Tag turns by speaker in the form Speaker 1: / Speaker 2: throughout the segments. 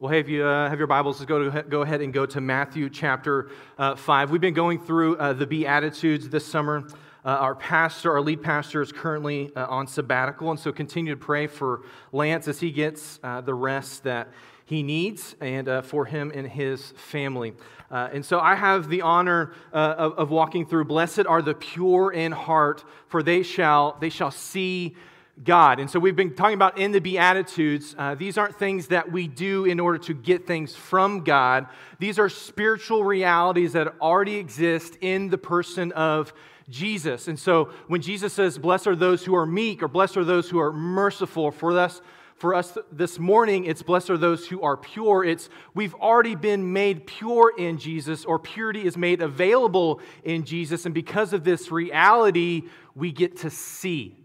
Speaker 1: Well, hey, if you uh, have your Bibles, let's go, to, go ahead and go to Matthew chapter uh, 5. We've been going through uh, the Beatitudes this summer. Uh, our pastor, our lead pastor, is currently uh, on sabbatical, and so continue to pray for Lance as he gets uh, the rest that he needs and for him and his family. and so I have the honor of, of walking through Blessed are the pure in heart, for they shall, they shall see God. And so we've been talking about in the Beatitudes, uh, these aren't things that we do in order to get things from God. These are spiritual realities that already exist in the person of Jesus. And so when Jesus says, Blessed are those who are meek, or blessed are those who are merciful, for us, for us this morning, it's blessed are those who are pure. It's we've already been made pure in Jesus, or purity is made available in Jesus. And because of this reality, we get to see.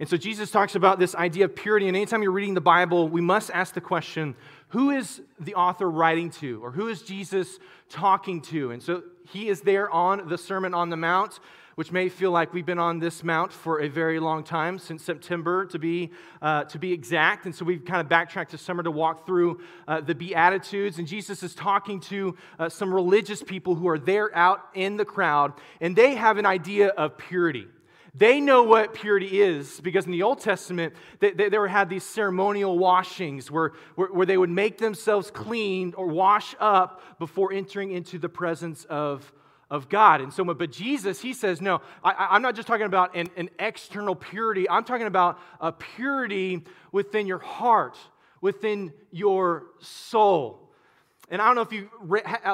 Speaker 1: And so Jesus talks about this idea of purity. And anytime you're reading the Bible, we must ask the question who is the author writing to? Or who is Jesus talking to? And so he is there on the Sermon on the Mount, which may feel like we've been on this mount for a very long time, since September to be, uh, to be exact. And so we've kind of backtracked to summer to walk through uh, the Beatitudes. And Jesus is talking to uh, some religious people who are there out in the crowd, and they have an idea of purity. They know what purity is because in the Old Testament, they, they, they had these ceremonial washings where, where, where, they would make themselves clean or wash up before entering into the presence of, of God. And so, but Jesus, he says, no, I, am not just talking about an, an external purity, I'm talking about a purity within your heart, within your soul. And I don't know if you,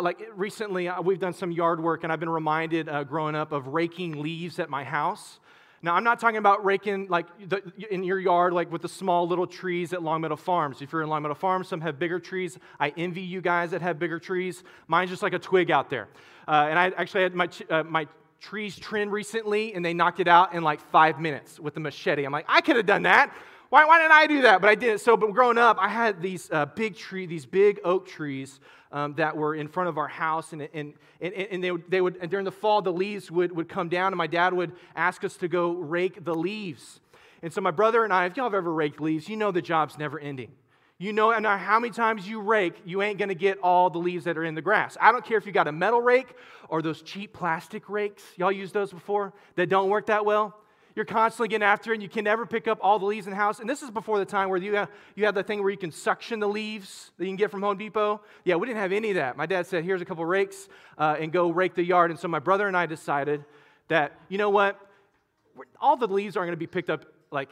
Speaker 1: like recently, uh, we've done some yard work, and I've been reminded uh, growing up of raking leaves at my house. Now, I'm not talking about raking like the, in your yard, like with the small little trees at Longmeadow Farms. If you're in Longmeadow Farms, some have bigger trees. I envy you guys that have bigger trees. Mine's just like a twig out there. Uh, and I actually had my, uh, my trees trimmed recently, and they knocked it out in like five minutes with a machete. I'm like, I could have done that. Why, why didn't I do that? But I didn't. So, but growing up, I had these uh, big tree, these big oak trees um, that were in front of our house, and, and, and, and they, would, they would, and during the fall, the leaves would, would come down, and my dad would ask us to go rake the leaves. And so my brother and I, if y'all have ever raked leaves, you know the job's never ending. You know, and how many times you rake, you ain't gonna get all the leaves that are in the grass. I don't care if you got a metal rake or those cheap plastic rakes. Y'all used those before that don't work that well? You're constantly getting after it, and you can never pick up all the leaves in the house. And this is before the time where you have, you have the thing where you can suction the leaves that you can get from Home Depot. Yeah, we didn't have any of that. My dad said, here's a couple rakes, uh, and go rake the yard. And so my brother and I decided that, you know what? All the leaves aren't going to be picked up like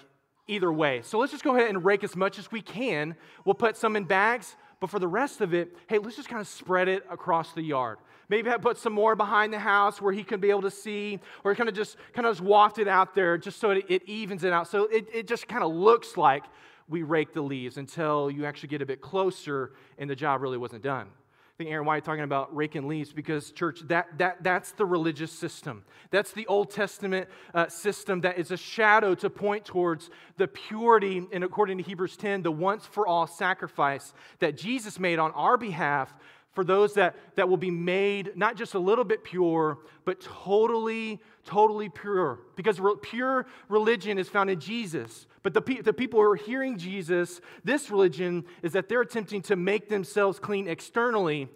Speaker 1: either way. So let's just go ahead and rake as much as we can. We'll put some in bags, but for the rest of it, hey, let's just kind of spread it across the yard. Maybe I put some more behind the house where he can be able to see, or kind of just kind of just waft it out there just so it, it evens it out. So it, it just kind of looks like we rake the leaves until you actually get a bit closer and the job really wasn't done. I think Aaron, why are you talking about raking leaves? Because, church, that, that, that's the religious system. That's the Old Testament uh, system that is a shadow to point towards the purity, and according to Hebrews 10, the once for all sacrifice that Jesus made on our behalf for those that, that will be made not just a little bit pure, but totally, totally pure. Because re- pure religion is found in Jesus. But the, pe- the people who are hearing Jesus, this religion is that they're attempting to make themselves clean externally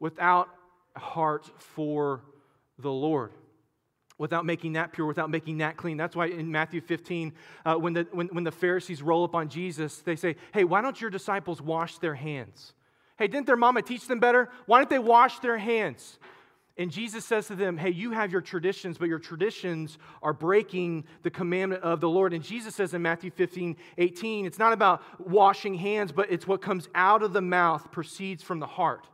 Speaker 1: without a heart for the Lord. Without making that pure, without making that clean. That's why in Matthew 15, uh, when, the, when, when the Pharisees roll up on Jesus, they say, Hey, why don't your disciples wash their hands? Hey, didn't their mama teach them better? Why don't they wash their hands? And Jesus says to them, Hey, you have your traditions, but your traditions are breaking the commandment of the Lord. And Jesus says in Matthew 15, 18, it's not about washing hands, but it's what comes out of the mouth proceeds from the heart.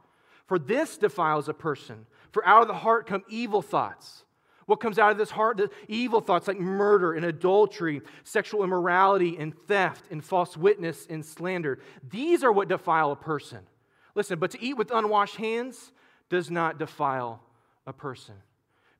Speaker 1: For this defiles a person. For out of the heart come evil thoughts. What comes out of this heart? The evil thoughts like murder and adultery, sexual immorality and theft and false witness and slander. These are what defile a person. Listen, but to eat with unwashed hands does not defile a person.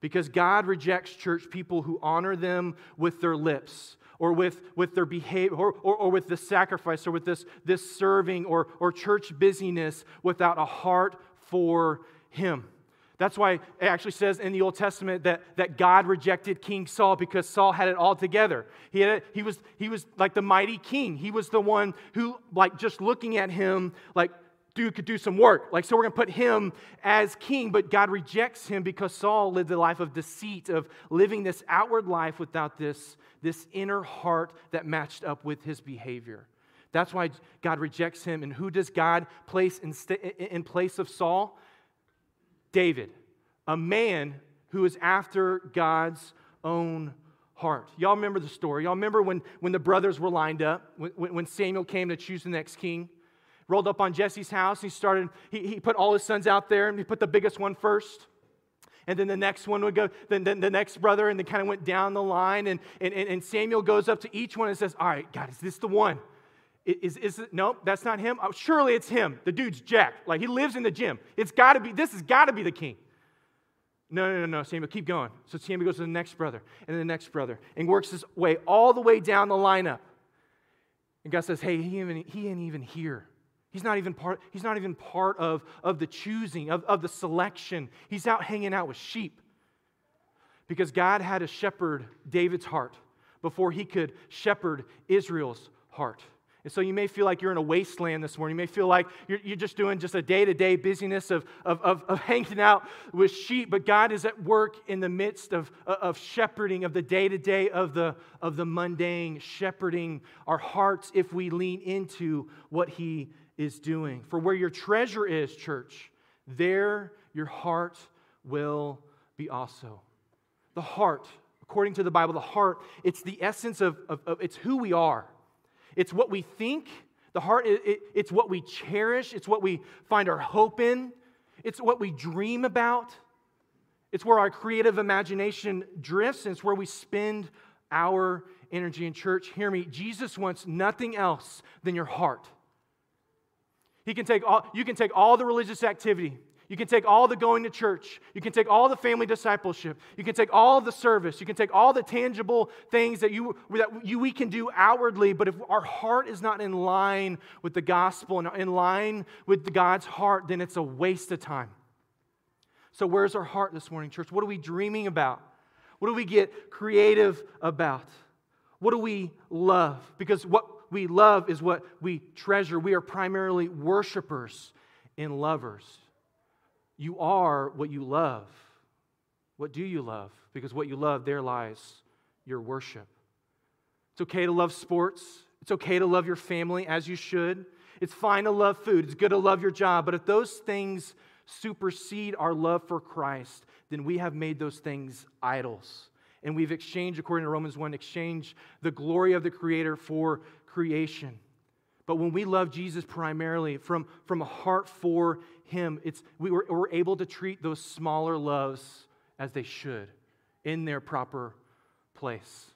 Speaker 1: Because God rejects church people who honor them with their lips or with, with their behavior or, or, or with the sacrifice or with this, this serving or, or church busyness without a heart for Him. That's why it actually says in the Old Testament that, that God rejected King Saul because Saul had it all together. He, had he, was, he was like the mighty king. He was the one who, like, just looking at him, like, dude could do some work. Like, so we're going to put him as king. But God rejects him because Saul lived a life of deceit, of living this outward life without this, this inner heart that matched up with his behavior. That's why God rejects him. And who does God place in, in place of Saul? David, a man who is after God's own heart. Y'all remember the story. Y'all remember when, when the brothers were lined up, when, when Samuel came to choose the next king? Rolled up on Jesse's house. He started, he, he put all his sons out there and he put the biggest one first. And then the next one would go, then, then the next brother, and they kind of went down the line. And, and, and Samuel goes up to each one and says, All right, God, is this the one? Is, is it, nope, that's not him. Oh, surely it's him. The dude's jacked. Like he lives in the gym. It's got to be, this has got to be the king. No, no, no, no, Samuel, keep going. So Samuel goes to the next brother and the next brother and works his way all the way down the lineup. And God says, hey, he, even, he ain't even here. He's not even part, he's not even part of, of the choosing, of, of the selection. He's out hanging out with sheep. Because God had to shepherd David's heart before he could shepherd Israel's heart. And so you may feel like you're in a wasteland this morning. You may feel like you're, you're just doing just a day to day busyness of, of, of, of, hanging out with sheep, but God is at work in the midst of, uh, of shepherding, of the day to day, of the, of the mundane, shepherding our hearts if we lean into what He is doing. For where your treasure is, church, there your heart will be also. The heart, according to the Bible, the heart, it's the essence of, of, of it's who we are. It's what we think. The heart, it, it, it's what we cherish. It's what we find our hope in. It's what we dream about. It's where our creative imagination drifts, and it's where we spend our energy in church. Hear me, Jesus wants nothing else than your heart. He can take all, you can take all the religious activity, you can take all the going to church. You can take all the family discipleship. You can take all the service. You can take all the tangible things that, you, that you, we can do outwardly. But if our heart is not in line with the gospel and in line with God's heart, then it's a waste of time. So, where's our heart this morning, church? What are we dreaming about? What do we get creative about? What do we love? Because what we love is what we treasure. We are primarily worshipers and lovers. You are what you love. What do you love? Because what you love, there lies your worship. It's okay to love sports. It's okay to love your family as you should. It's fine to love food. It's good to love your job. But if those things supersede our love for Christ, then we have made those things idols. And we've exchanged, according to Romans 1, exchanged the glory of the Creator for creation. But when we love Jesus primarily from, from a heart for Him, it's, we were, we're able to treat those smaller loves as they should in their proper place.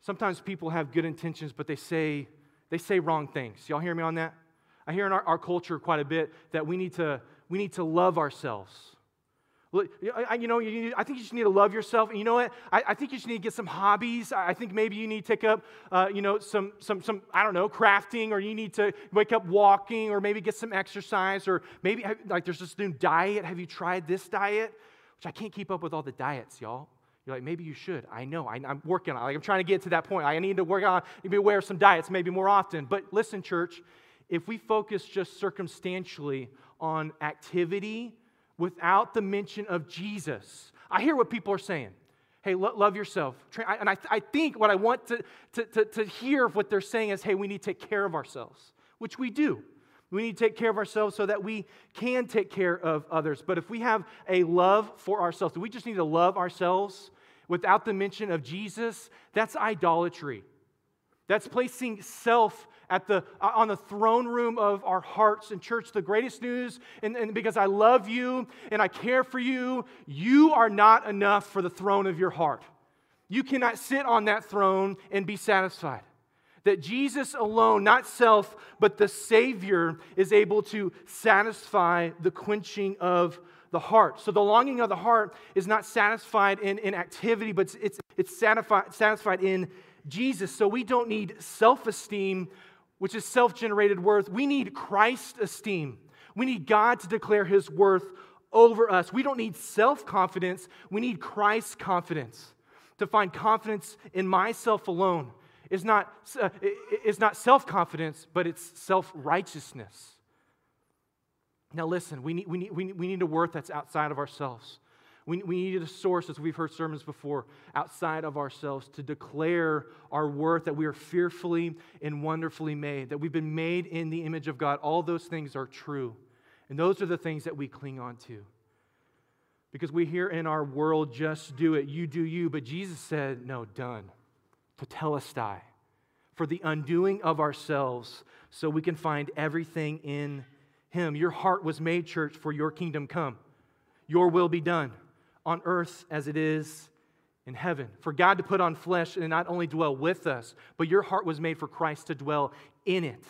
Speaker 1: Sometimes people have good intentions, but they say, they say wrong things. Y'all hear me on that? I hear in our, our culture quite a bit that we need to, we need to love ourselves. You know, you need, I think you just need to love yourself. And you know what? I, I, think you just need to get some hobbies. I think maybe you need to take up, uh, you know, some, some, some, I don't know, crafting, or you need to wake up walking, or maybe get some exercise, or maybe, like, there's this new diet. Have you tried this diet? Which I can't keep up with all the diets, y'all. You're like, maybe you should. I know. I, am working on it. Like, I'm trying to get to that point. I need to work on, be aware of some diets maybe more often. But listen, church, if we focus just circumstantially on activity, without the mention of Jesus. I hear what people are saying. Hey, love yourself. And I, I think what I want to, to, to, to hear what they're saying is hey, we need to take care of ourselves, which we do. We need to take care of ourselves so that we can take care of others. But if we have a love for ourselves, we just need to love ourselves without the mention of Jesus? That's idolatry. That's placing self at the, uh, on the throne room of our hearts. And, church, the greatest news, and, and because I love you and I care for you, you are not enough for the throne of your heart. You cannot sit on that throne and be satisfied. That Jesus alone, not self, but the Savior, is able to satisfy the quenching of the heart. So the longing of the heart is not satisfied in, in activity, but it's, it's, it's satisfied, satisfied in Jesus. So we don't need self esteem which is self generated worth. We need Christ esteem. We need God to declare his worth over us. We don't need self confidence, we need Christ's confidence. To find confidence in myself alone is not, uh, is not self confidence, but it's self righteousness. Now, listen, we need, we need, we need, we need a worth that's outside of ourselves. We, we need a source, as we've heard sermons before, outside of ourselves to declare our worth that we are fearfully and wonderfully made, that we've been made in the image of God. All those things are true. And those are the things that we cling on to. Because we hear in our world, just do it, you do you. But Jesus said, no, done. To tell us Tetelestai. For the undoing of ourselves, so we can find everything in Him. Your heart was made, church, for your kingdom come. Your will be done on earth as it is in heaven. For God to put on flesh and not only dwell with us, but your heart was made for Christ to dwell in it.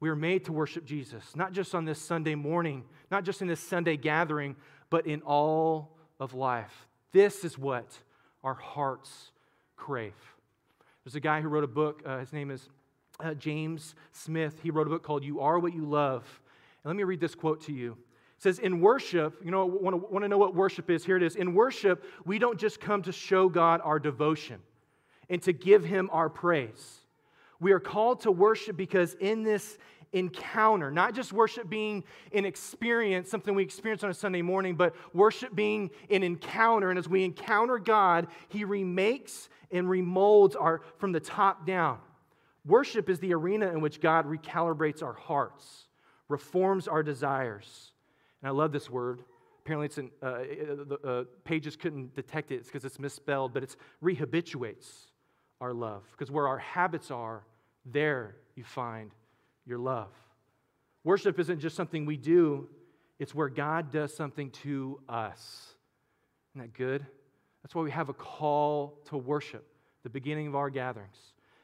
Speaker 1: We are made to worship Jesus, not just on this Sunday morning, not just in this Sunday gathering, but in all of life. This is what our hearts crave. There's a guy who wrote a book, uh, his name is uh, James Smith. He wrote a book called You Are What You Love. And let me read this quote to you. It says, In worship, you know, want to, want to know what worship is? Here it is. In worship, we don't just come to show God our devotion and to give Him our praise. We are called to worship because in this encounter, not just worship being an experience, something we experience on a Sunday morning, but worship being an encounter. And as we encounter God, He remakes and remolds our from the top down. Worship is the arena in which God recalibrates our hearts, reforms our desires, and I love this word. Apparently, it's in, uh, uh, the uh, pages couldn't detect it It's because it's misspelled, but it's rehabituates our love. Because where our habits are, there you find your love. Worship isn't just something we do, it's where God does something to us. Isn't that good? That's why we have a call to worship, the beginning of our gatherings.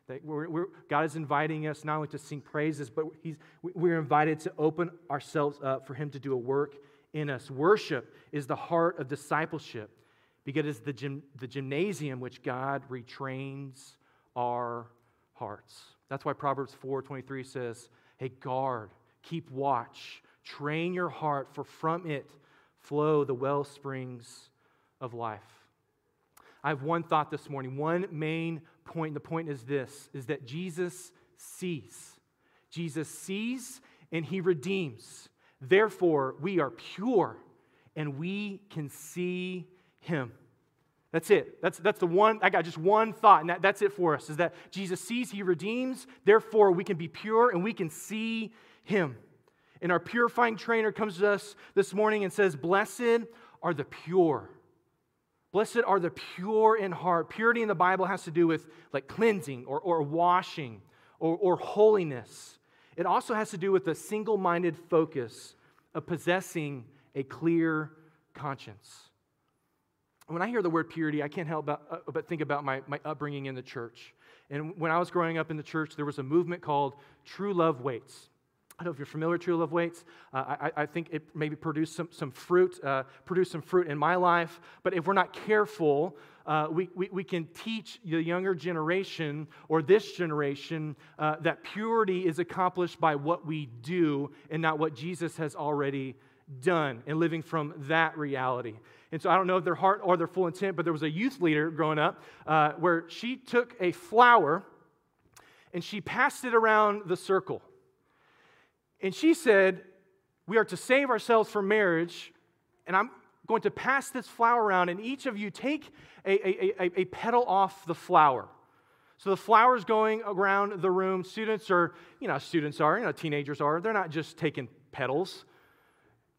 Speaker 1: That we're, we're, God is inviting us not only to sing praises, but he's, we're invited to open ourselves up for Him to do a work in us. Worship is the heart of discipleship because it's the, gym, the gymnasium which God retrains our hearts. That's why Proverbs 4:23 says, "Hey, guard, keep watch, train your heart, for from it flow the well springs of life." I have one thought this morning, one main point. The point is this is that Jesus sees. Jesus sees and he redeems. Therefore, we are pure and we can see him. That's it. That's, that's the one, I got just one thought, and that, that's it for us is that Jesus sees, he redeems, therefore we can be pure and we can see him. And our purifying trainer comes to us this morning and says, Blessed are the pure Blessed are the pure in heart. Purity in the Bible has to do with like cleansing or, or washing or, or holiness. It also has to do with a single minded focus of possessing a clear conscience. When I hear the word purity, I can't help but, uh, but think about my, my upbringing in the church. And when I was growing up in the church, there was a movement called True Love Waits. I don't know if you're familiar with True Love Waits. Uh, I, I, think it maybe produced some, some fruit, uh, produced some fruit in my life. But if we're not careful, uh, we, we, we, can teach the younger generation or this generation uh, that purity is accomplished by what we do and not what Jesus has already done and living from that reality. And so I don't know if their heart or their full intent, but there was a youth leader growing up uh, where she took a flower and she passed it around the circle. And she said, We are to save ourselves from marriage, and I'm going to pass this flower around, and each of you take a, a, a, a petal off the flower. So the flower's going around the room. Students are, you know, students are, you know, teenagers are. They're not just taking petals.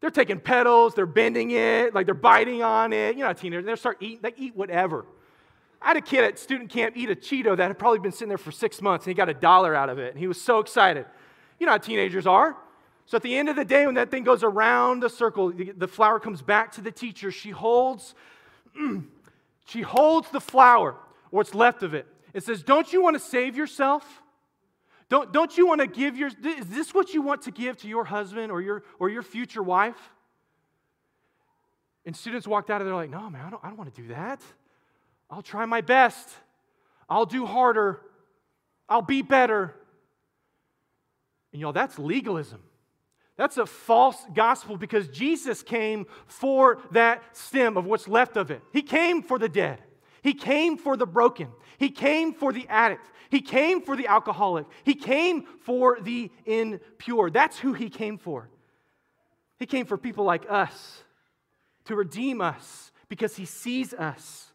Speaker 1: They're taking petals, they're bending it, like they're biting on it. You know, teenagers, they start eating, they eat whatever. I had a kid at student camp eat a Cheeto that had probably been sitting there for six months, and he got a dollar out of it, and he was so excited. You know how teenagers are. So at the end of the day, when that thing goes around the circle, the flower comes back to the teacher. She holds, she holds the flower, or what's left of it. It says, Don't you want to save yourself? Don't, don't you want to give your, is this what you want to give to your husband or your, or your future wife? And students walked out of there like, no, man, I don't, I don't want to do that. I'll try my best. I'll do harder. I'll be better. And y'all, that's legalism. That's a false gospel because Jesus came for that stem of what's left of it. He came for the dead. He came for the broken. He came for the addict. He came for the alcoholic. He came for the impure. That's who he came for. He came for people like us to redeem us because He sees us.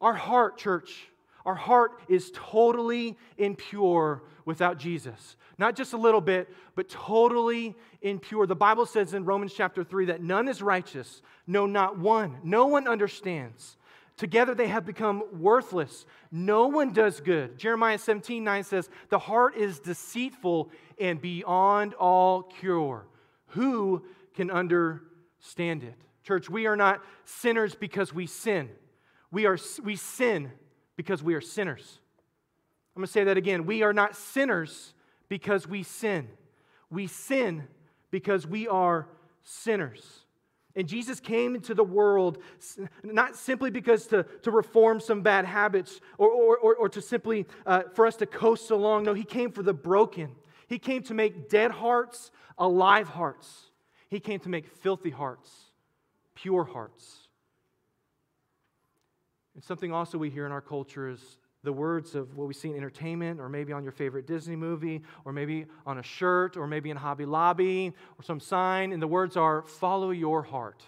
Speaker 1: Our heart, church, our heart is totally impure without Jesus. Not just a little bit, but totally impure. The Bible says in Romans chapter 3 that none is righteous, no, not one. No one understands. Together they have become worthless. No one does good. Jeremiah 17 9 says, The heart is deceitful and beyond all cure. Who can understand it? Church, we are not sinners because we sin. We, are, we sin because we are sinners. I'm going to say that again. We are not sinners because we sin. We sin because we are sinners. And Jesus came into the world not simply because to, to reform some bad habits or, or, or, or to simply uh, for us to coast along. No, he came for the broken. He came to make dead hearts alive hearts. He came to make filthy hearts pure hearts. And something also we hear in our culture is the words of what we see in entertainment, or maybe on your favorite Disney movie, or maybe on a shirt, or maybe in Hobby Lobby, or some sign, and the words are, follow your heart.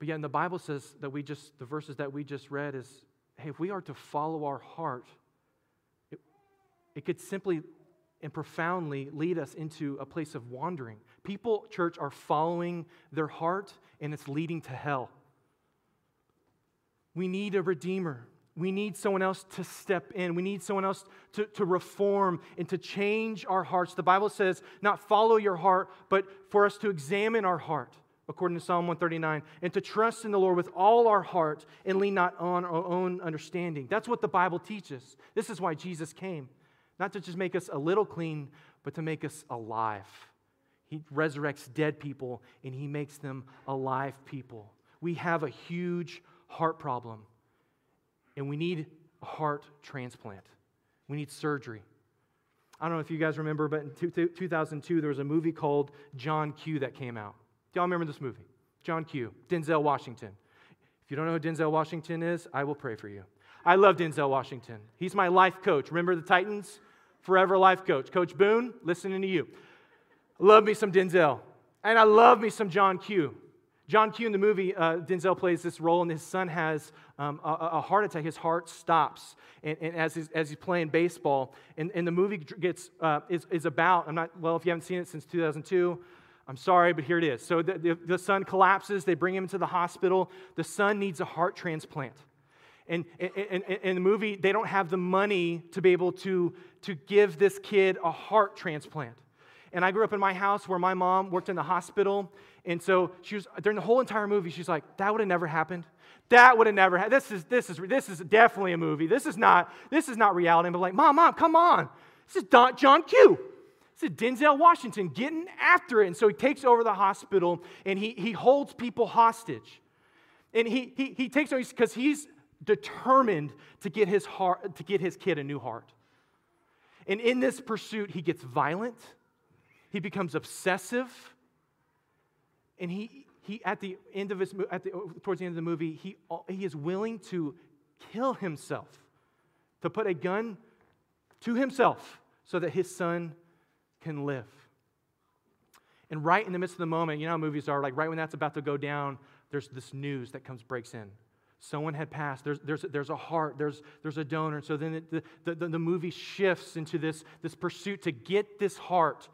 Speaker 1: But yet in the Bible says that we just, the verses that we just read is, hey, if we are to follow our heart, it, it could simply and profoundly lead us into a place of wandering. People, church, are following their heart, and it's leading to hell. We need a redeemer. We need someone else to step in. We need someone else to, to reform and to change our hearts. The Bible says, not follow your heart, but for us to examine our heart, according to Psalm 139, and to trust in the Lord with all our heart and lean not on our own understanding. That's what the Bible teaches. This is why Jesus came, not to just make us a little clean, but to make us alive. He resurrects dead people and he makes them alive people. We have a huge heart problem, and we need a heart transplant. We need surgery. I don't know if you guys remember, but in 2002, there was a movie called John Q that came out. Do y'all remember this movie? John Q, Denzel Washington. If you don't know who Denzel Washington is, I will pray for you. I love Denzel Washington. He's my life coach. Remember the Titans? Forever life coach. Coach Boone, listening to you. Love me some Denzel. And I love me some John Q. John Q in the movie, uh, Denzel plays this role, and his son has um, a, a, heart attack. His heart stops and, and as, he's, as he's playing baseball. And, and the movie gets, uh, is, is about, I'm not, well, if you haven't seen it since 2002, I'm sorry, but here it is. So the, the, the son collapses. They bring him to the hospital. The son needs a heart transplant. And in the movie, they don't have the money to be able to, to give this kid a heart transplant. And I grew up in my house where my mom worked in the hospital. And so she was, during the whole entire movie, she's like, that would have never happened. That would have never happened. This is, this, is, this is definitely a movie. This is not, this is not reality. I'm like, mom, mom, come on. This is Don, John Q. This is Denzel Washington getting after it. And so he takes over the hospital and he, he holds people hostage. And he, he, he takes over because he's determined to get, his heart, to get his kid a new heart. And in this pursuit, he gets violent he becomes obsessive. And he, he at the end of his, at the, towards the end of the movie, he, he is willing to kill himself, to put a gun to himself so that his son can live. And right in the midst of the moment, you know how movies are, like right when that's about to go down, there's this news that comes, breaks in. Someone had passed. There's, there's, there's a heart. There's, there's a donor. And So then it, the, the, the movie shifts into this, this pursuit to get this heart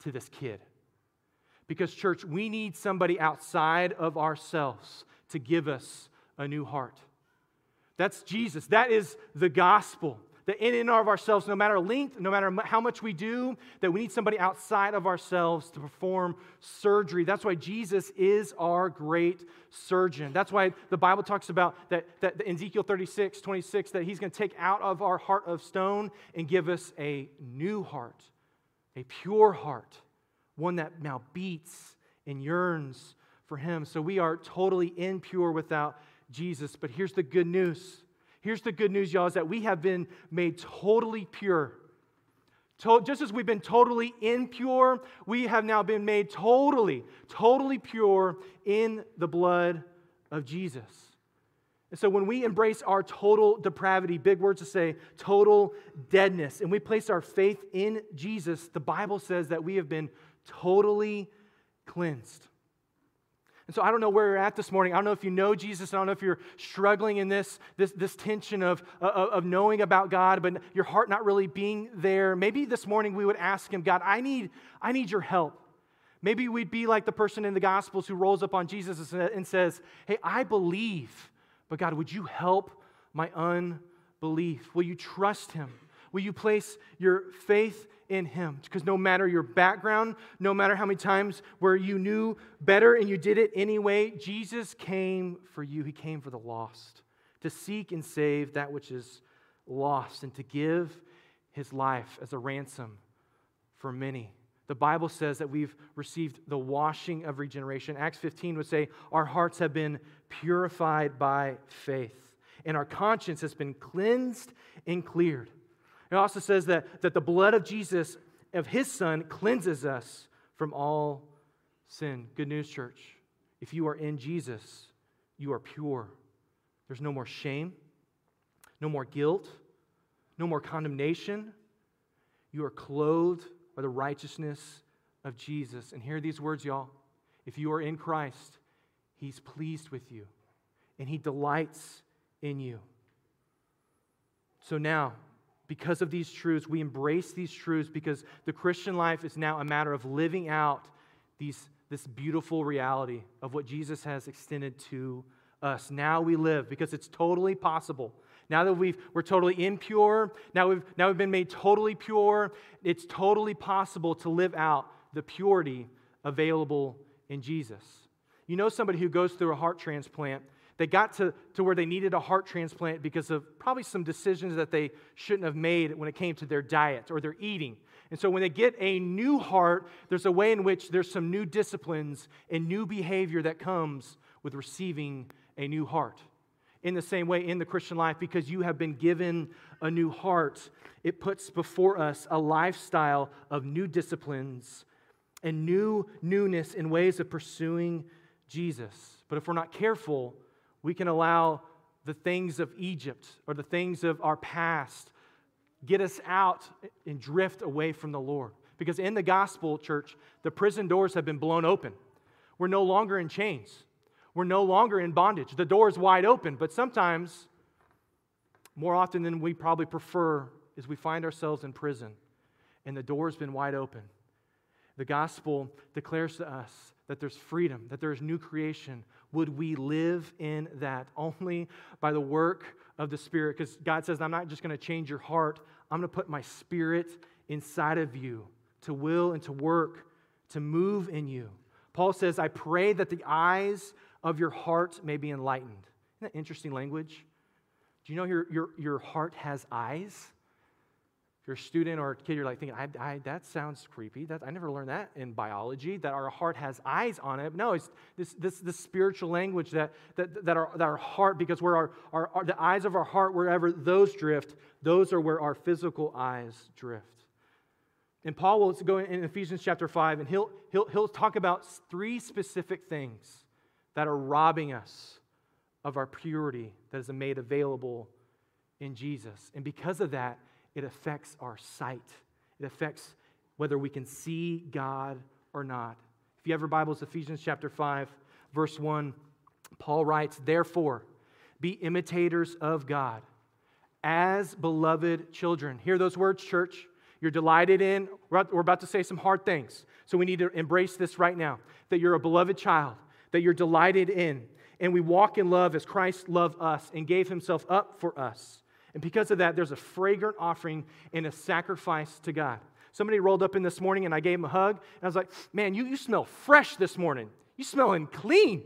Speaker 1: to this kid. Because, church, we need somebody outside of ourselves to give us a new heart. That's Jesus. That is the gospel. That in and of ourselves, no matter length, no matter how much we do, that we need somebody outside of ourselves to perform surgery. That's why Jesus is our great surgeon. That's why the Bible talks about that, that Ezekiel 36, 26, that he's going to take out of our heart of stone and give us a new heart a pure heart, one that now beats and yearns for Him. So we are totally impure without Jesus. But here's the good news. Here's the good news, y'all, is that we have been made totally pure. Just as we've been totally impure, we have now been made totally, totally pure in the blood of Jesus. And so when we embrace our total depravity, big words to say, total deadness, and we place our faith in Jesus, the Bible says that we have been totally cleansed. And so I don't know where you're at this morning. I don't know if you know Jesus. I don't know if you're struggling in this, this, this tension of, of, of knowing about God, but your heart not really being there. Maybe this morning we would ask him, God, I need, I need your help. Maybe we'd be like the person in the Gospels who rolls up on Jesus and says, Hey, I believe, but God, would you help my unbelief? Will you trust him? Will you place your faith in Him. Because no matter your background, no matter how many times where you knew better and you did it anyway, Jesus came for you. He came for the lost, to seek and save that which is lost, and to give His life as a ransom for many. The Bible says that we've received the washing of regeneration. Acts 15 would say, Our hearts have been purified by faith, and our conscience has been cleansed and cleared. It also says that, that the blood of Jesus, of his son, cleanses us from all sin. Good news, church. If you are in Jesus, you are pure. There's no more shame, no more guilt, no more condemnation. You are clothed by the righteousness of Jesus. And hear these words, y'all. If you are in Christ, he's pleased with you and he delights in you. So now, because of these truths. We embrace these truths because the Christian life is now a matter of living out these, this beautiful reality of what Jesus has extended to us. Now we live because it's totally possible. Now that we've, we're totally impure, now we've, now we've been made totally pure, it's totally possible to live out the purity available in Jesus. You know somebody who goes through a heart transplant they got to, to where they needed a heart transplant because of probably some decisions that they shouldn't have made when it came to their diet or their eating. And so when they get a new heart, there's a way in which there's some new disciplines and new behavior that comes with receiving a new heart. In the same way, in the Christian life, because you have been given a new heart, it puts before us a lifestyle of new disciplines and new newness in ways of pursuing Jesus. But if we're not careful, we can allow the things of Egypt or the things of our past get us out and drift away from the Lord. Because in the gospel, church, the prison doors have been blown open. We're no longer in chains. We're no longer in bondage. The door is wide open, but sometimes, more often than we probably prefer, is we find ourselves in prison and the door has been wide open. The gospel declares to us that there's freedom, that there's new creation, would we live in that? Only by the work of the Spirit. Because God says, I'm not just going to change your heart, I'm going to put my Spirit inside of you to will and to work, to move in you. Paul says, I pray that the eyes of your heart may be enlightened. Isn't that interesting language? Do you know your, your, your heart has eyes? You're a student or a kid, you're like thinking, I, I, that sounds creepy. That, I never learned that in biology, that our heart has eyes on it. No, it's this, this, this spiritual language that, that, that, our, that our heart, because where our, our, our, the eyes of our heart, wherever those drift, those are where our physical eyes drift. And Paul will go in Ephesians chapter 5, and he'll, he'll, he'll talk about three specific things that are robbing us of our purity that is made available in Jesus. And because of that, it affects our sight. It affects whether we can see God or not. If you have your Bibles, Ephesians chapter 5, verse 1, Paul writes, Therefore, be imitators of God as beloved children. Hear those words, church. You're delighted in, we're about to say some hard things. So we need to embrace this right now that you're a beloved child, that you're delighted in. And we walk in love as Christ loved us and gave himself up for us. And because of that, there's a fragrant offering and a sacrifice to God. Somebody rolled up in this morning and I gave him a hug. And I was like, man, you, you smell fresh this morning. You smelling clean.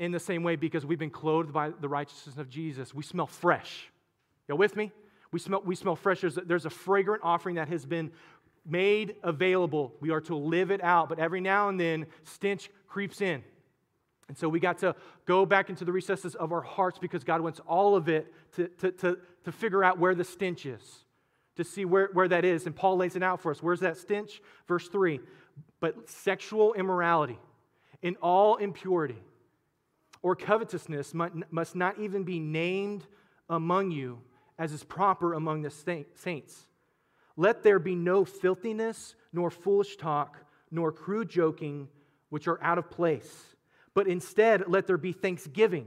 Speaker 1: In the same way, because we've been clothed by the righteousness of Jesus, we smell fresh. Y'all with me? We smell, we smell fresh. There's a, there's a fragrant offering that has been made available. We are to live it out, but every now and then, stench creeps in. And so we got to go back into the recesses of our hearts because God wants all of it to, to, to, to figure out where the stench is, to see where, where that is. And Paul lays it out for us. Where's that stench? Verse 3 But sexual immorality in all impurity, or covetousness must not even be named among you as is proper among the saints. Let there be no filthiness, nor foolish talk, nor crude joking, which are out of place, but instead let there be thanksgiving.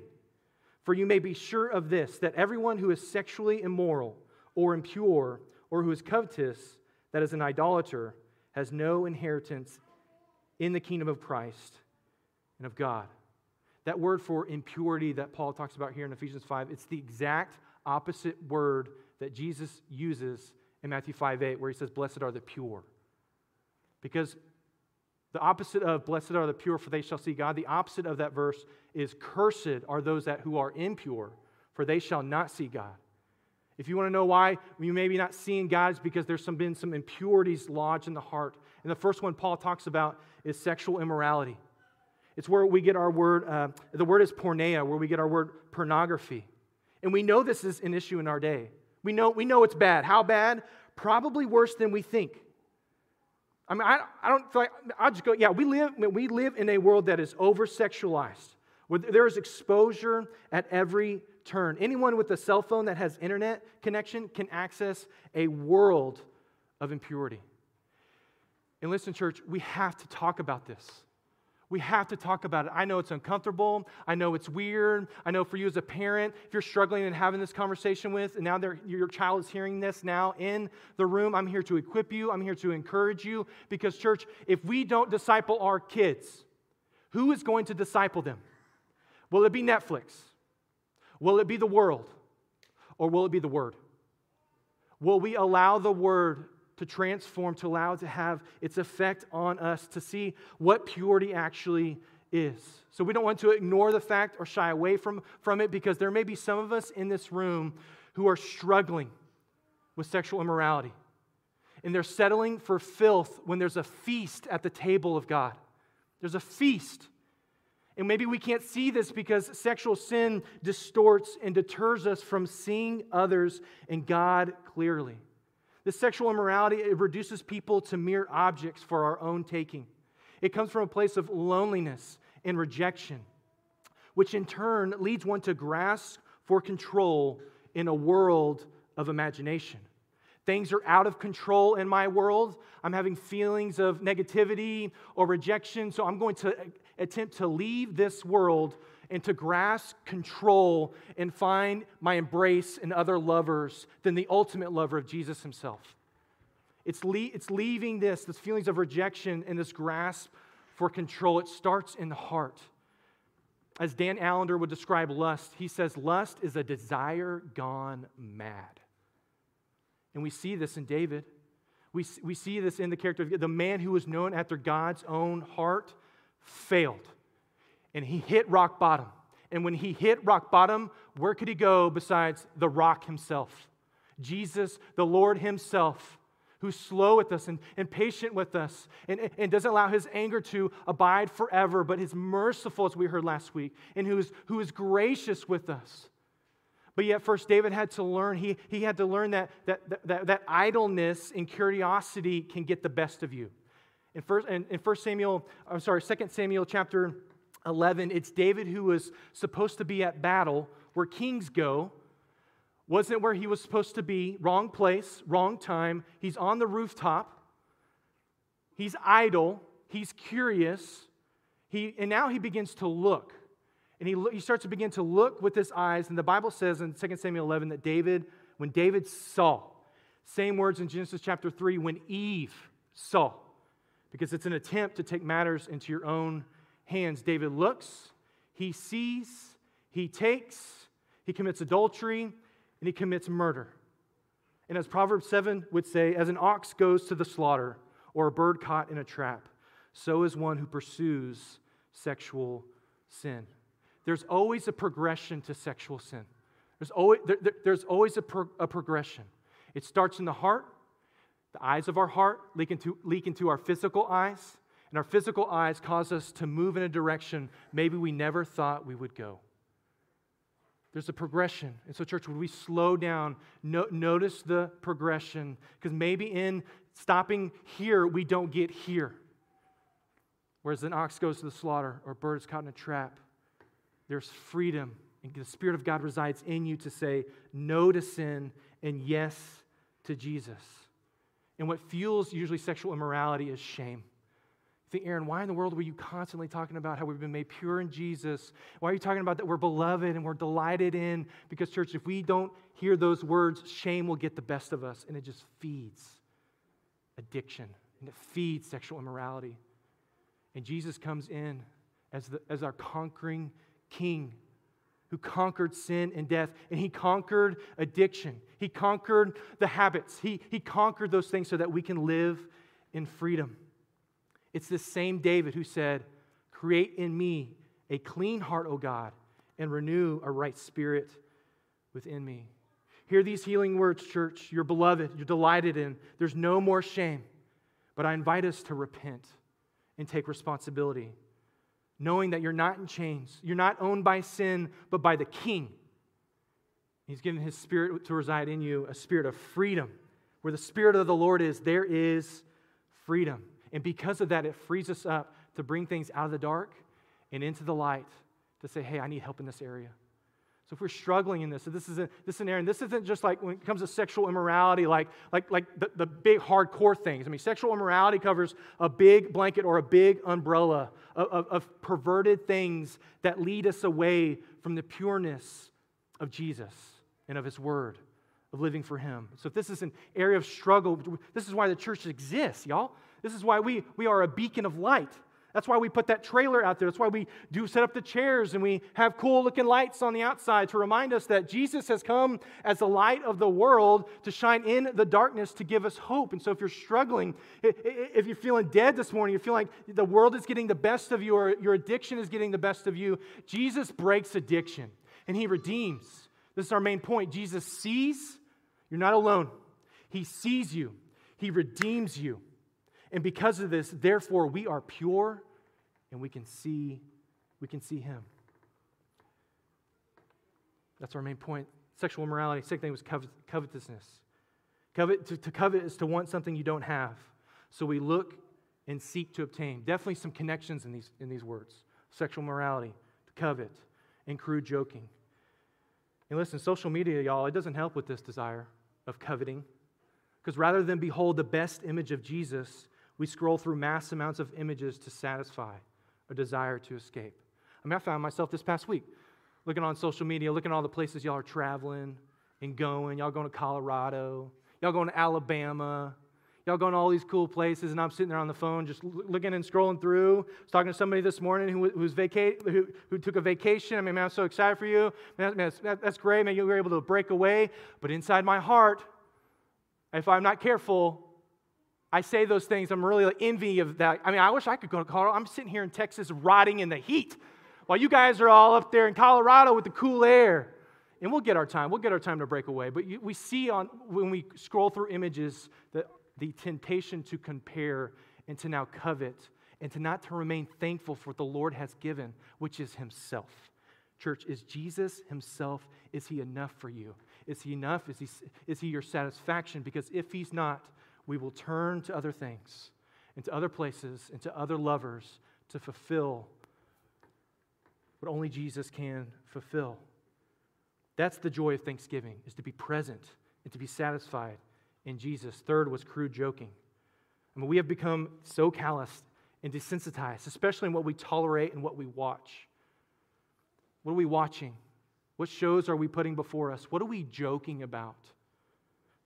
Speaker 1: For you may be sure of this that everyone who is sexually immoral, or impure, or who is covetous, that is an idolater, has no inheritance in the kingdom of Christ and of God. That word for impurity that Paul talks about here in Ephesians 5, it's the exact opposite word that Jesus uses in Matthew 5 8, where he says, Blessed are the pure. Because the opposite of blessed are the pure, for they shall see God, the opposite of that verse is cursed are those that who are impure, for they shall not see God. If you want to know why you may be not seeing God, it's because there's some, been some impurities lodged in the heart. And the first one Paul talks about is sexual immorality. It's where we get our word, uh, the word is porneia, where we get our word pornography. And we know this is an issue in our day. We know, we know it's bad. How bad? Probably worse than we think. I mean, I, I don't feel like, I'll just go, yeah, we live, we live in a world that is over sexualized, where there is exposure at every turn. Anyone with a cell phone that has internet connection can access a world of impurity. And listen, church, we have to talk about this. We have to talk about it. I know it's uncomfortable. I know it's weird. I know for you as a parent, if you're struggling and having this conversation with, and now your child is hearing this now in the room, I'm here to equip you. I'm here to encourage you. Because, church, if we don't disciple our kids, who is going to disciple them? Will it be Netflix? Will it be the world? Or will it be the Word? Will we allow the Word to transform, to allow to have its effect on us, to see what purity actually is. So we don't want to ignore the fact or shy away from, from it because there may be some of us in this room who are struggling with sexual immorality. And they're settling for filth when there's a feast at the table of God. There's a feast. And maybe we can't see this because sexual sin distorts and deters us from seeing others and God clearly. This sexual immorality, it reduces people to mere objects for our own taking. It comes from a place of loneliness and rejection, which in turn leads one to grasp for control in a world of imagination. Things are out of control in my world. I'm having feelings of negativity or rejection, so I'm going to attempt to leave this world and to grasp control and find my embrace in other lovers than the ultimate lover of Jesus himself. It's, le- it's leaving this, this feelings of rejection and this grasp for control. It starts in the heart. As Dan Allender would describe lust, he says, Lust is a desire gone mad. And we see this in David. We, we see this in the character of the man who was known after God's own heart failed and he hit rock bottom. And when he hit rock bottom, where could he go besides the rock himself? Jesus, the Lord himself, who's slow with us and, and patient with us and, and doesn't allow his anger to abide forever, but is merciful, as we heard last week, and who is, who is gracious with us. But yet, first, David had to learn, he, he had to learn that, that, that, that idleness and curiosity can get the best of you. In first, in, in first Samuel, I'm sorry, Second Samuel chapter 11, it's David who was supposed to be at battle where kings go. Wasn't where he was supposed to be. Wrong place, wrong time. He's on the rooftop. He's idle. He's curious. He, and now he begins to look. And he, he starts to begin to look with his eyes. And the Bible says in 2 Samuel 11 that David, when David saw, same words in Genesis chapter 3, when Eve saw, because it's an attempt to take matters into your own hands. David looks, he sees, he takes, he commits adultery, and he commits murder. And as Proverbs 7 would say, as an ox goes to the slaughter or a bird caught in a trap, so is one who pursues sexual sin. There's always a progression to sexual sin. There's always, there, there's always a, pro, a progression. It starts in the heart. The eyes of our heart leak into, leak into our physical eyes and our physical eyes cause us to move in a direction maybe we never thought we would go. There's a progression. And so, church, would we slow down, no, notice the progression, because maybe in stopping here, we don't get here. Whereas an ox goes to the slaughter or a bird is caught in a trap. there's freedom, and the Spirit of God resides in you to say no to sin and yes to Jesus. And what fuels usually sexual immorality is shame. Think, Aaron, why in the world were you constantly talking about how we've been made pure in Jesus? Why are you talking about that we're beloved and we're delighted in? Because, church, if we don't hear those words, shame will get the best of us and it just feeds addiction and it feeds sexual immorality. And Jesus comes in as, the, as our conquering king who conquered sin and death, and he conquered addiction. He conquered the habits. He, he conquered those things so that we can live in freedom. It's this same David who said, Create in me a clean heart, O God, and renew a right spirit within me. Hear these healing words, church. You're beloved, you're delighted in. There's no more shame. But I invite us to repent and take responsibility knowing that you're not in chains. You're not owned by sin, but by the King. He's given his spirit to reside in you, a spirit of freedom. Where the spirit of the Lord is, there is freedom. And because of that, it frees us up to bring things out of the dark and into the light to say, hey, I need help in this area. So if we're struggling in this, so this isn't this is an area, this isn't just like when it comes to sexual immorality, like, like, like the, the big hardcore things. I mean, sexual immorality covers a big blanket or a big umbrella of, of, of perverted things that lead us away from the pureness of Jesus and of His Word, of living for Him. So if this is an area of struggle, this is why the church exists, y'all. This is why we, we are a beacon of light. That's why we put that trailer out there. That's why we do set up the chairs and we have cool looking lights on the outside to remind us that Jesus has come as the light of the world to shine in the darkness to give us hope. And so if you're struggling, if you're feeling dead this morning, you feel like the world is getting the best of you or your addiction is getting the best of you, Jesus breaks addiction and he redeems. This is our main point. Jesus sees, you're not alone. He sees you, he redeems you. And because of this, therefore, we are pure and we can see, we can see him. That's our main point. Sexual immorality. Second thing was covetousness. Covet, to, to covet is to want something you don't have. So we look and seek to obtain. Definitely some connections in these, in these words sexual morality, to covet, and crude joking. And listen, social media, y'all, it doesn't help with this desire of coveting. Because rather than behold the best image of Jesus, we scroll through mass amounts of images to satisfy a desire to escape. I mean, I found myself this past week looking on social media, looking at all the places y'all are traveling and going. Y'all going to Colorado, y'all going to Alabama, y'all going to all these cool places, and I'm sitting there on the phone just looking and scrolling through. I was talking to somebody this morning who, who's vaca- who, who took a vacation. I mean, man, I'm so excited for you. Man, that's, that's great, man. You were able to break away. But inside my heart, if I'm not careful, I say those things, I'm really envy of that. I mean, I wish I could go to Colorado. I'm sitting here in Texas rotting in the heat while you guys are all up there in Colorado with the cool air. And we'll get our time. We'll get our time to break away. But you, we see on when we scroll through images the, the temptation to compare and to now covet and to not to remain thankful for what the Lord has given, which is Himself. Church, is Jesus Himself, is He enough for you? Is He enough? Is He, is he your satisfaction? Because if He's not, we will turn to other things, into other places, into other lovers to fulfill what only Jesus can fulfill. That's the joy of Thanksgiving, is to be present and to be satisfied in Jesus. Third was crude joking. I mean, we have become so calloused and desensitized, especially in what we tolerate and what we watch. What are we watching? What shows are we putting before us? What are we joking about?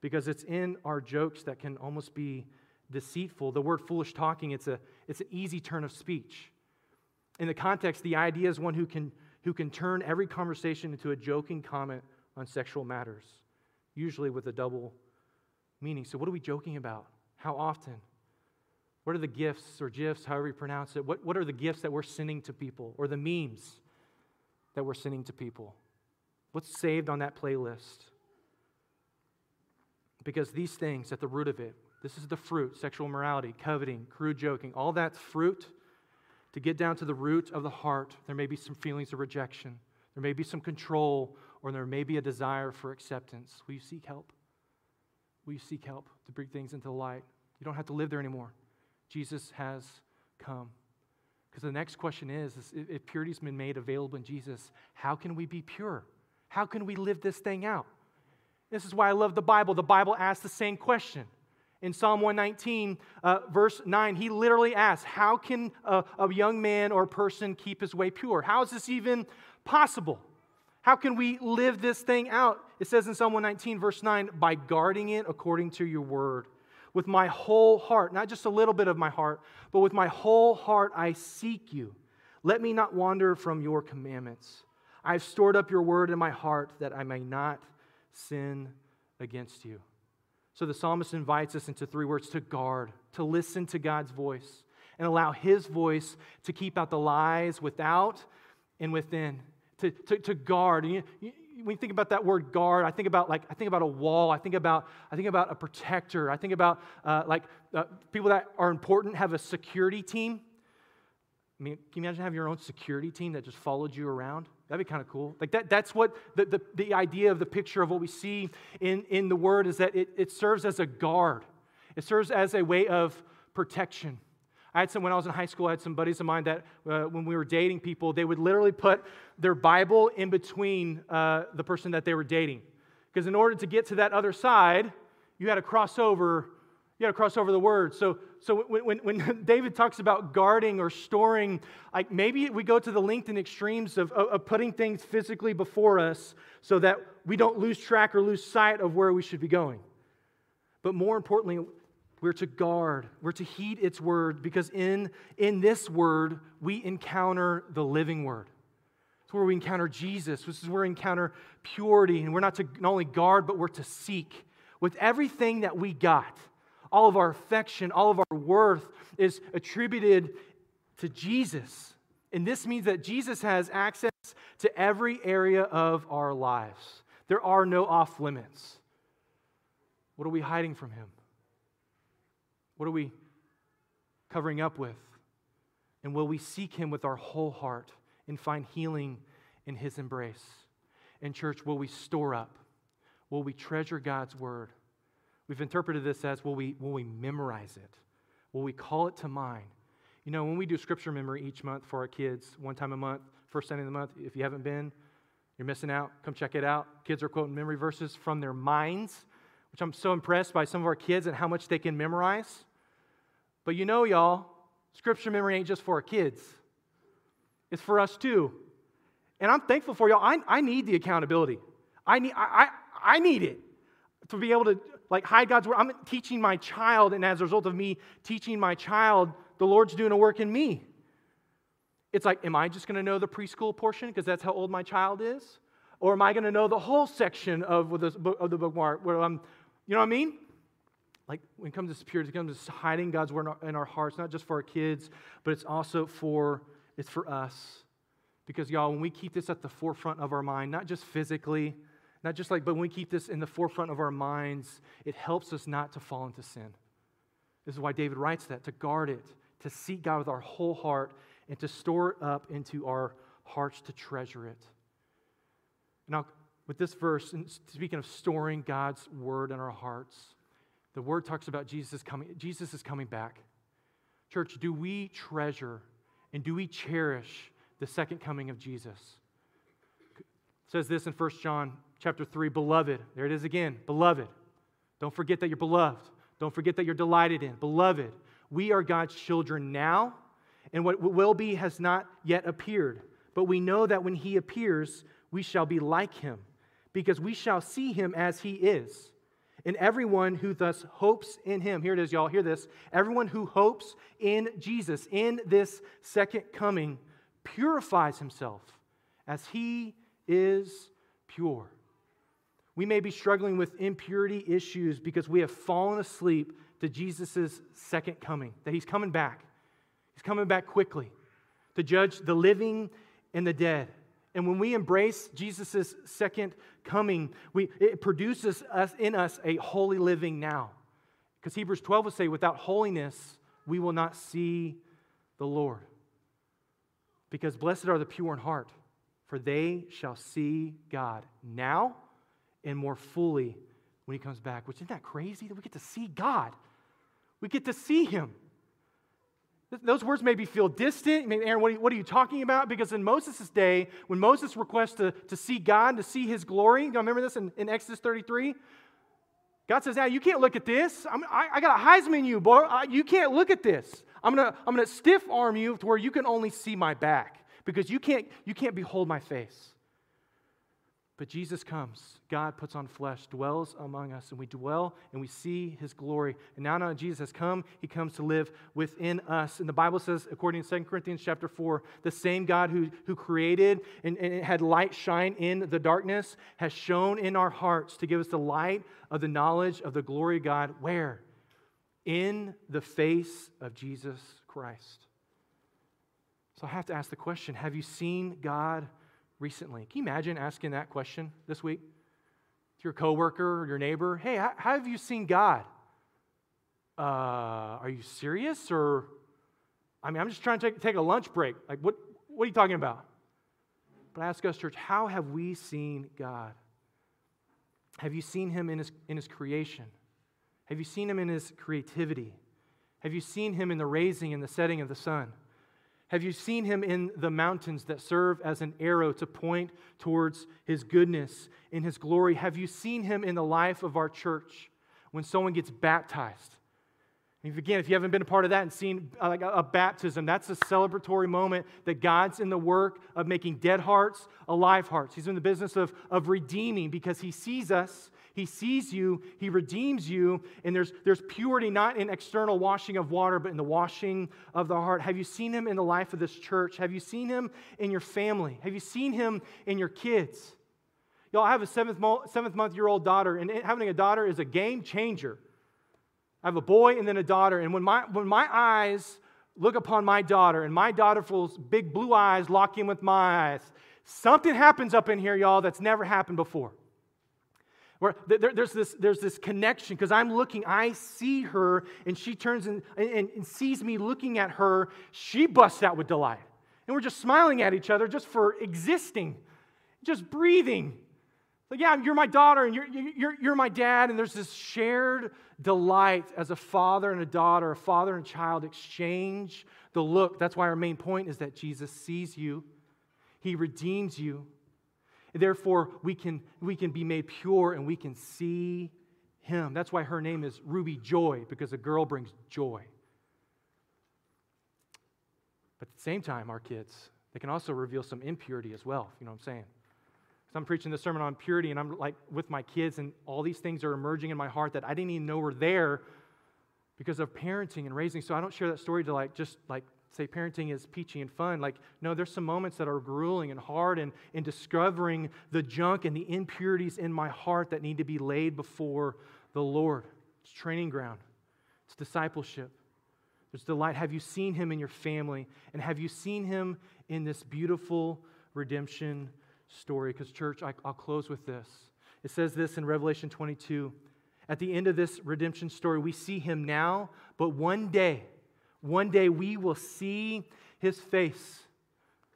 Speaker 1: Because it's in our jokes that can almost be deceitful. The word foolish talking, it's, a, it's an easy turn of speech. In the context, the idea is one who can, who can turn every conversation into a joking comment on sexual matters, usually with a double meaning. So, what are we joking about? How often? What are the gifts or gifs, however you pronounce it? What, what are the gifts that we're sending to people or the memes that we're sending to people? What's saved on that playlist? Because these things at the root of it, this is the fruit sexual morality, coveting, crude joking, all that's fruit. To get down to the root of the heart, there may be some feelings of rejection, there may be some control, or there may be a desire for acceptance. Will you seek help? Will you seek help to bring things into the light? You don't have to live there anymore. Jesus has come. Because the next question is, is if purity's been made available in Jesus, how can we be pure? How can we live this thing out? This is why I love the Bible. The Bible asks the same question. In Psalm 119, uh, verse 9, he literally asks, How can a, a young man or person keep his way pure? How is this even possible? How can we live this thing out? It says in Psalm 119, verse 9, by guarding it according to your word with my whole heart, not just a little bit of my heart, but with my whole heart I seek you. Let me not wander from your commandments. I've stored up your word in my heart that I may not sin against you. So the psalmist invites us into three words to guard, to listen to God's voice, and allow his voice to keep out the lies without and within. To, to, to guard. And you, you, when you think about that word guard, I think about like I think about a wall. I think about I think about a protector. I think about uh, like uh, people that are important have a security team. I mean, can you imagine having your own security team that just followed you around? That'd be kind of cool. Like that, that's what the, the, the, idea of the picture of what we see in, in the word is that it, it serves as a guard. It serves as a way of protection. I had some, when I was in high school, I had some buddies of mine that uh, when we were dating people, they would literally put their Bible in between uh, the person that they were dating. Because in order to get to that other side, you had to cross over, you had to cross over the word. So, so when, when, when David talks about guarding or storing, like maybe we go to the length and extremes of, of, of putting things physically before us so that we don't lose track or lose sight of where we should be going. But more importantly, we're to guard, we're to heed its word because in, in this word, we encounter the living word. It's where we encounter Jesus. This is where we encounter purity. And we're not to not only guard, but we're to seek. With everything that we got, all of our affection, all of our worth is attributed to Jesus. And this means that Jesus has access to every area of our lives. There are no off limits. What are we hiding from him? What are we covering up with? And will we seek Him with our whole heart and find healing in His embrace? And, church, will we store up? Will we treasure God's Word? We've interpreted this as will we, will we memorize it? Will we call it to mind? You know, when we do scripture memory each month for our kids, one time a month, first Sunday of the month, if you haven't been, you're missing out. Come check it out. Kids are quoting memory verses from their minds, which I'm so impressed by some of our kids and how much they can memorize. But you know, y'all, scripture memory ain't just for our kids, it's for us too. And I'm thankful for y'all. I, I need the accountability. I need, I, I, I need it to be able to like hide God's word. I'm teaching my child, and as a result of me teaching my child, the Lord's doing a work in me. It's like, am I just going to know the preschool portion because that's how old my child is? Or am I going to know the whole section of the, of the book bookmark where I'm, you know what I mean? like when it comes to purity, it comes to hiding God's word in our hearts, not just for our kids, but it's also for it's for us. Because y'all, when we keep this at the forefront of our mind, not just physically, not just like, but when we keep this in the forefront of our minds, it helps us not to fall into sin. This is why David writes that to guard it, to seek God with our whole heart, and to store it up into our hearts to treasure it. Now, with this verse, speaking of storing God's word in our hearts, the word talks about Jesus coming. Jesus is coming back. Church, do we treasure and do we cherish the second coming of Jesus? It says this in 1 John chapter 3, beloved. There it is again, beloved. Don't forget that you're beloved. Don't forget that you're delighted in. Beloved, we are God's children now, and what will be has not yet appeared. But we know that when he appears, we shall be like him, because we shall see him as he is. And everyone who thus hopes in him, here it is, y'all, hear this. Everyone who hopes in Jesus, in this second coming, purifies himself as he is pure. We may be struggling with impurity issues because we have fallen asleep to Jesus' second coming, that he's coming back. He's coming back quickly to judge the living and the dead. And when we embrace Jesus' second coming, we, it produces us, in us a holy living now. Because Hebrews 12 will say, without holiness, we will not see the Lord. Because blessed are the pure in heart, for they shall see God now and more fully when he comes back. Which isn't that crazy that we get to see God? We get to see him. Those words maybe feel distant. Maybe, Aaron, what are, you, what are you talking about? Because in Moses' day, when Moses requests to, to see God, to see his glory, you remember this in, in Exodus 33? God says, Now you can't look at this. I'm, I, I got a Heisman you, boy. I, you can't look at this. I'm gonna, I'm gonna stiff arm you to where you can only see my back because you can't, you can't behold my face." But Jesus comes. God puts on flesh, dwells among us, and we dwell and we see his glory. And now that Jesus has come, he comes to live within us. And the Bible says, according to 2 Corinthians chapter 4, the same God who, who created and, and had light shine in the darkness has shone in our hearts to give us the light of the knowledge of the glory of God. Where? In the face of Jesus Christ. So I have to ask the question have you seen God? Recently? Can you imagine asking that question this week to your coworker or your neighbor? Hey, how, have you seen God? Uh, are you serious? Or, I mean, I'm just trying to take, take a lunch break. Like, what, what are you talking about? But I ask us, church, how have we seen God? Have you seen him in his, in his creation? Have you seen him in his creativity? Have you seen him in the raising and the setting of the sun? Have you seen him in the mountains that serve as an arrow to point towards his goodness in his glory? Have you seen him in the life of our church when someone gets baptized? And again, if you haven't been a part of that and seen uh, like a baptism, that's a celebratory moment that God's in the work of making dead hearts alive hearts. He's in the business of, of redeeming because he sees us he sees you, He redeems you, and there's, there's purity not in external washing of water, but in the washing of the heart. Have you seen Him in the life of this church? Have you seen Him in your family? Have you seen Him in your kids? Y'all, I have a seventh, mo- seventh month year old daughter, and having a daughter is a game changer. I have a boy and then a daughter, and when my, when my eyes look upon my daughter, and my daughter's big blue eyes lock in with my eyes, something happens up in here, y'all, that's never happened before. Where there, there's, this, there's this connection because I'm looking, I see her, and she turns and, and, and sees me looking at her. She busts out with delight. And we're just smiling at each other just for existing, just breathing. Like, yeah, you're my daughter and you're, you're, you're my dad. And there's this shared delight as a father and a daughter, a father and child exchange the look. That's why our main point is that Jesus sees you, He redeems you, Therefore, we can, we can be made pure and we can see him. That's why her name is Ruby Joy, because a girl brings joy. But at the same time, our kids, they can also reveal some impurity as well, you know what I'm saying? So I'm preaching this sermon on purity, and I'm like with my kids, and all these things are emerging in my heart that I didn't even know were there because of parenting and raising. So I don't share that story to like just like say parenting is peachy and fun. Like, no, there's some moments that are grueling and hard and in discovering the junk and the impurities in my heart that need to be laid before the Lord. It's training ground, it's discipleship. There's delight. Have you seen him in your family? And have you seen him in this beautiful redemption story? Because, church, I, I'll close with this. It says this in Revelation 22. At the end of this redemption story, we see him now, but one day, one day we will see his face.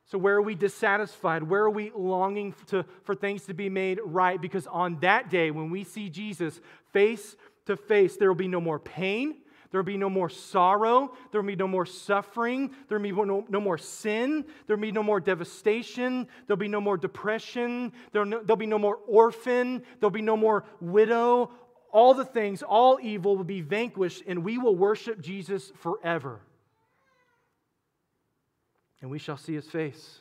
Speaker 1: So, where are we dissatisfied? Where are we longing to, for things to be made right? Because on that day, when we see Jesus face to face, there will be no more pain. There will be no more sorrow. There will be no more suffering. There will be no, no more sin. There will be no more devastation. There will be no more depression. There will no, be no more orphan. There will be no more widow all the things, all evil will be vanquished, and we will worship Jesus forever. And we shall see his face.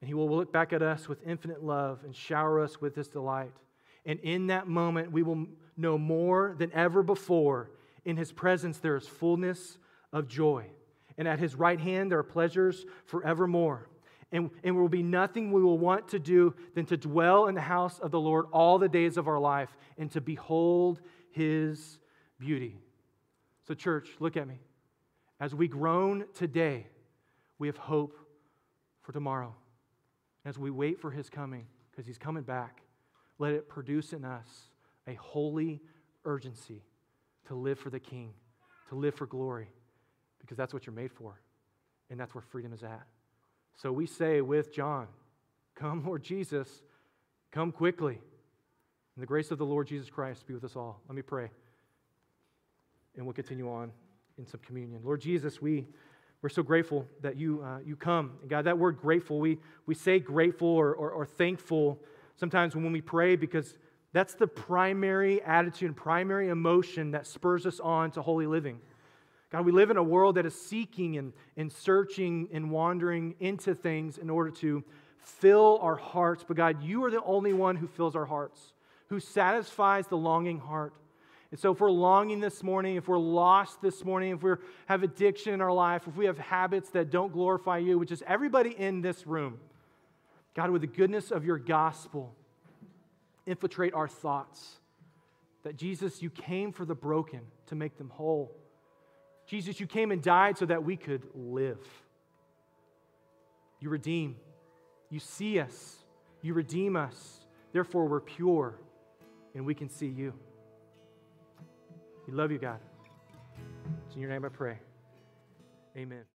Speaker 1: And he will look back at us with infinite love and shower us with his delight. And in that moment, we will know more than ever before. In his presence, there is fullness of joy. And at his right hand, there are pleasures forevermore. And, and there will be nothing we will want to do than to dwell in the house of the Lord all the days of our life and to behold his beauty. So, church, look at me. As we groan today, we have hope for tomorrow. As we wait for his coming, because he's coming back, let it produce in us a holy urgency to live for the King, to live for glory, because that's what you're made for, and that's where freedom is at. So we say with John, Come, Lord Jesus, come quickly. And the grace of the Lord Jesus Christ be with us all. Let me pray. And we'll continue on in some communion. Lord Jesus, we, we're so grateful that you, uh, you come. And God, that word grateful, we, we say grateful or, or, or thankful sometimes when we pray because that's the primary attitude and primary emotion that spurs us on to holy living. God, we live in a world that is seeking and, and searching and wandering into things in order to fill our hearts. But God, you are the only one who fills our hearts, who satisfies the longing heart. And so, if we're longing this morning, if we're lost this morning, if we have addiction in our life, if we have habits that don't glorify you, which is everybody in this room, God, with the goodness of your gospel, infiltrate our thoughts. That Jesus, you came for the broken to make them whole. Jesus, you came and died so that we could live. You redeem. You see us. You redeem us. Therefore, we're pure and we can see you. We love you, God. It's in your name I pray. Amen.